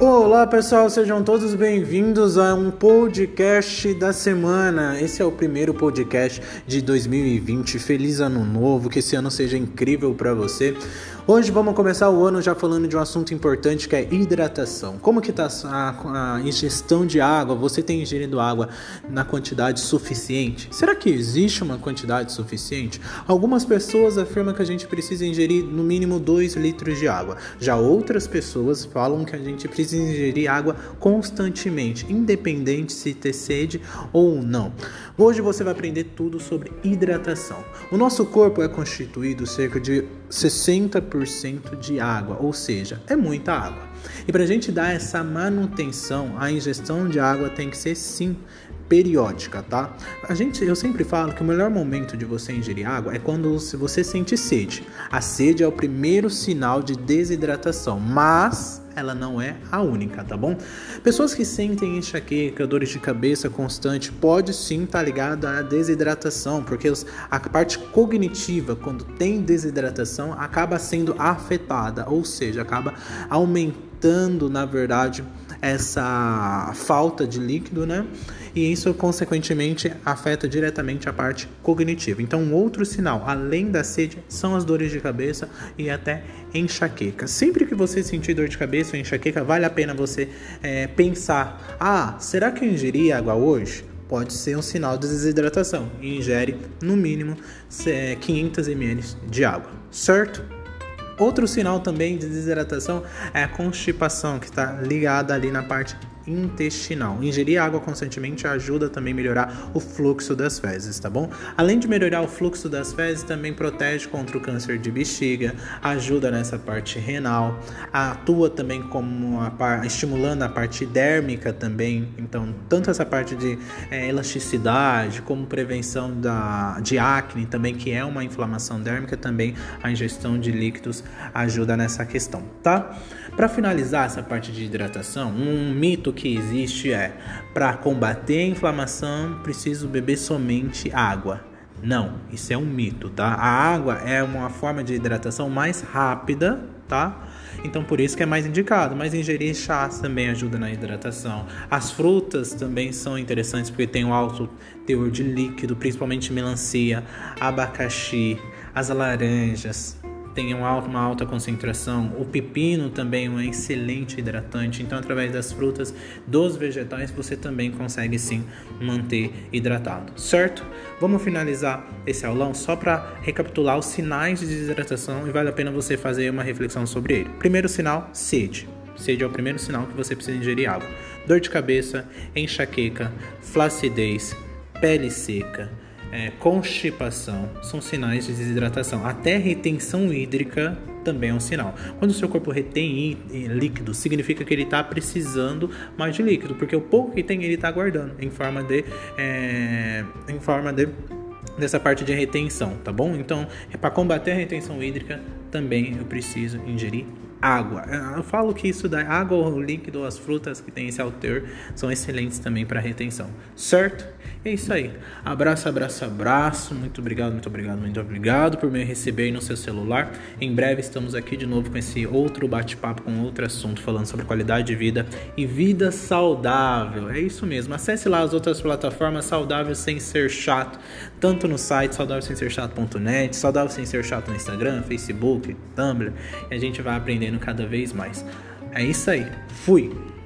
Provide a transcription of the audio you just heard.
Olá pessoal, sejam todos bem-vindos a um podcast da semana. Esse é o primeiro podcast de 2020. Feliz ano novo, que esse ano seja incrível para você. Hoje vamos começar o ano já falando de um assunto importante que é hidratação. Como que está a, a, ingestão de água? Você tem ingerido água na quantidade suficiente? Será que existe uma quantidade suficiente? Algumas pessoas afirmam que a gente precisa ingerir no mínimo 2 litros de água. Já outras pessoas falam que a gente precisa ingerir água constantemente, independente se ter sede ou não. Hoje você vai aprender tudo sobre hidratação. O nosso corpo é constituído cerca de 60% 100% de água, ou seja, é muita água. E para a gente dar essa manutenção, a ingestão de água tem que ser sim periódica, tá? A gente, eu sempre falo que o melhor momento de você ingerir água é quando você sente sede. A sede é o primeiro sinal de desidratação, mas ela não é a única, tá bom? Pessoas que sentem enxaqueca, dores de cabeça constante, pode sim estar tá ligada à desidratação, porque a parte cognitiva, quando tem desidratação, acaba sendo afetada, ou seja, acaba aumentando, na verdade, essa falta de líquido, né? E isso, consequentemente, afeta diretamente a parte cognitiva. Então, outro sinal, além da sede, são as dores de cabeça e até enxaqueca. Sempre que você sentir dor de cabeça ou enxaqueca, vale a pena você é, pensar: ah, será que eu ingeri água hoje? Pode ser um sinal de desidratação e ingere no mínimo 500 ml de água, certo? Outro sinal também de desidratação é a constipação, que está ligada ali na parte intestinal. Ingerir água constantemente ajuda também a melhorar o fluxo das fezes, tá bom? Além de melhorar o fluxo das fezes, também protege contra o câncer de bexiga, ajuda nessa parte renal, atua também como a par, estimulando a parte dérmica também. Então, tanto essa parte de é, elasticidade como prevenção da, de acne também, que é uma inflamação dérmica, também a ingestão de líquidos ajuda nessa questão, tá? Para finalizar essa parte de hidratação, um mito que existe é: para combater a inflamação, preciso beber somente água. Não, isso é um mito, tá? A água é uma forma de hidratação mais rápida, tá? Então por isso que é mais indicado, mas ingerir chás também ajuda na hidratação. As frutas também são interessantes porque tem um alto teor de líquido, principalmente melancia, abacaxi, as laranjas, tem uma alta, concentração. O pepino também é um excelente hidratante. Então, através das frutas, dos vegetais, você também consegue sim manter hidratado, certo? Vamos finalizar esse aulão só para recapitular os sinais de desidratação e vale a pena você fazer uma reflexão sobre ele. Primeiro sinal, sede. Sede é o primeiro sinal que você precisa ingerir água. Dor de cabeça, enxaqueca, flacidez, pele seca é, constipação são sinais de desidratação. Até retenção hídrica também é um sinal. Quando o seu corpo retém líquido, significa que ele está precisando mais de líquido, porque o pouco que tem ele está guardando em forma de, é, em forma de dessa parte de retenção, tá bom? Então, é para combater a retenção hídrica, também eu preciso ingerir água. Eu falo que isso da água ou líquido, as frutas que tem esse alter são excelentes também para retenção, certo? É isso aí. Abraço, abraço, abraço. Muito obrigado, muito obrigado, muito obrigado por me receber aí no seu celular. Em breve estamos aqui de novo com esse outro bate-papo com outro assunto falando sobre qualidade de vida e vida saudável. É isso mesmo. Acesse lá as outras plataformas saudável sem ser chato, tanto no site saudável sem ser chato.net, saudável sem ser chato no Instagram, Facebook, Tumblr, e a gente vai aprendendo cada vez mais. É isso aí. Fui.